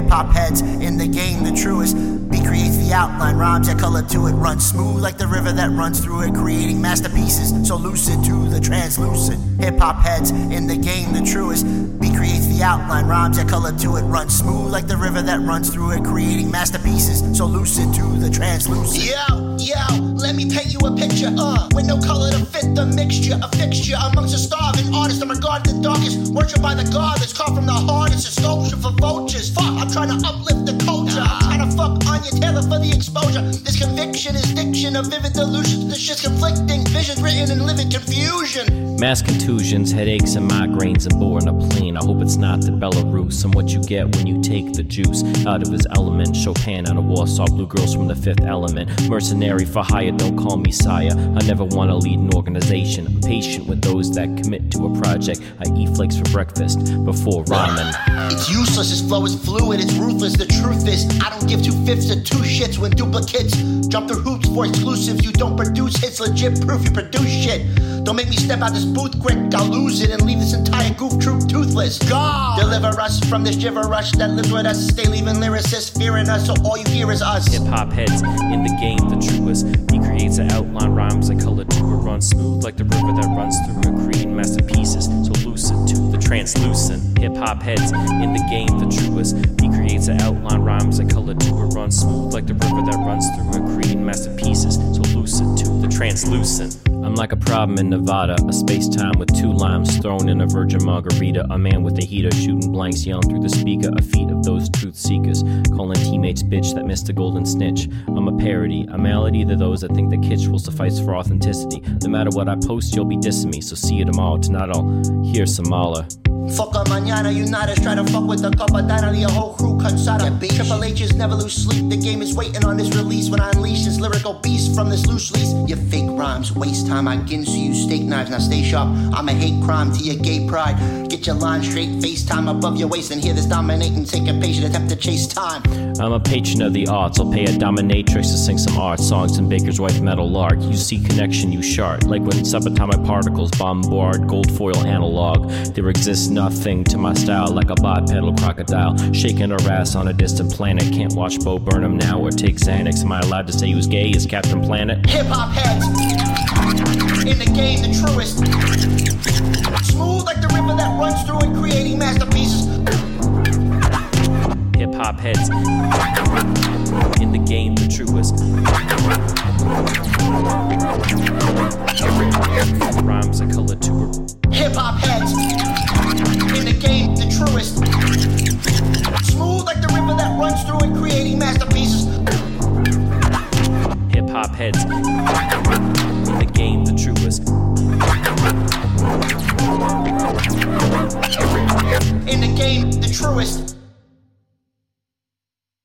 Hip hop heads in the game, the truest. Beat creates the outline, rhymes that color to it run smooth like the river that runs through it, creating masterpieces so lucid to the translucent. Hip hop heads in the game, the truest. Beat creates the outline, rhymes that color to it run smooth like the river that runs through it, creating masterpieces so lucid to the translucent. Yo, yo, let me paint you a picture, uh, with no color to fit the mixture, a fixture amongst the starving artists. I'm regarded the darkest, worshipped by the God that's carved from the hardest, a sculpture for vultures. Trying to uplift the culture. I'm trying to fuck Anya Taylor for the exposure. This conviction is diction of vivid delusions. This shit's conflicting visions written in livid confusion. Mass contusions, headaches, and migraines, and boring a plane. I hope it's not the Belarus and what you get when you take the juice out of his element. Chopin out of Warsaw, blue girls from the fifth element. Mercenary for hire, don't call me sire. I never want to lead an organization. I'm patient with those that commit to a project. I eat flakes for breakfast before rhyming. It's useless, his flow is fluid, it's ruthless. The truth is, I don't give two fifths to two shits when duplicates jump through hoops for exclusives. You don't produce hits, legit proof you produce shit. Don't make me step out this booth quick, I'll lose it and leave this entire goof troop toothless. God! Deliver us from this giver rush that lives with us. Stay leaving lyricists fearing us, so all you hear is us. Hip hop heads in the game, the truest. He creates an outline, rhymes that color to it, run smooth like the river that runs through a creating masterpieces so lucid translucent. Hip hop heads in the game, the truest. He creates an outline, rhymes that color to it, run smooth like the river that runs through it, creating masterpieces so lucid to the translucent. I'm like a problem in Nevada, a space time with two limes thrown in a virgin margarita. A man with a heater shooting blanks yelling through the speaker. A feat of those truth seekers, calling teammates bitch that missed a golden snitch. I'm a parody, a malady to those that think the kitsch will suffice for authenticity. No matter what I post, you'll be dissing me, so see you tomorrow. Tonight I'll hear some Mahler. Fuck a mañana, Unitas try to fuck with the capadana, the whole crew cansada. Triple H's never lose sleep, the game is waiting on this release. When I unleash this lyrical beast from this loose lease, your fake rhymes waste time. I ginsu you steak knives, now stay sharp. I'm a hate crime to your gay pride. Get your line straight, FaceTime above your waist, and hear this dominating, take a patient attempt to chase time. I'm a patron of the arts. I'll pay a dominatrix to sing some art songs in Baker's Wife Metal Lark. You see connection, you shard. Like when subatomic particles bombard gold foil analog. There exists nothing to my style like a bipedal crocodile shaking her ass on a distant planet. Can't watch Bo Burnham now or take Xanax. Am I allowed to say who's gay? Is Captain Planet? Hip hop heads in the game, the truest. Smooth like the river that runs through and creating masterpieces. Hip hop heads in the game, the truest. Rhymes that color hop heads the game, the truest. In the game, the truest.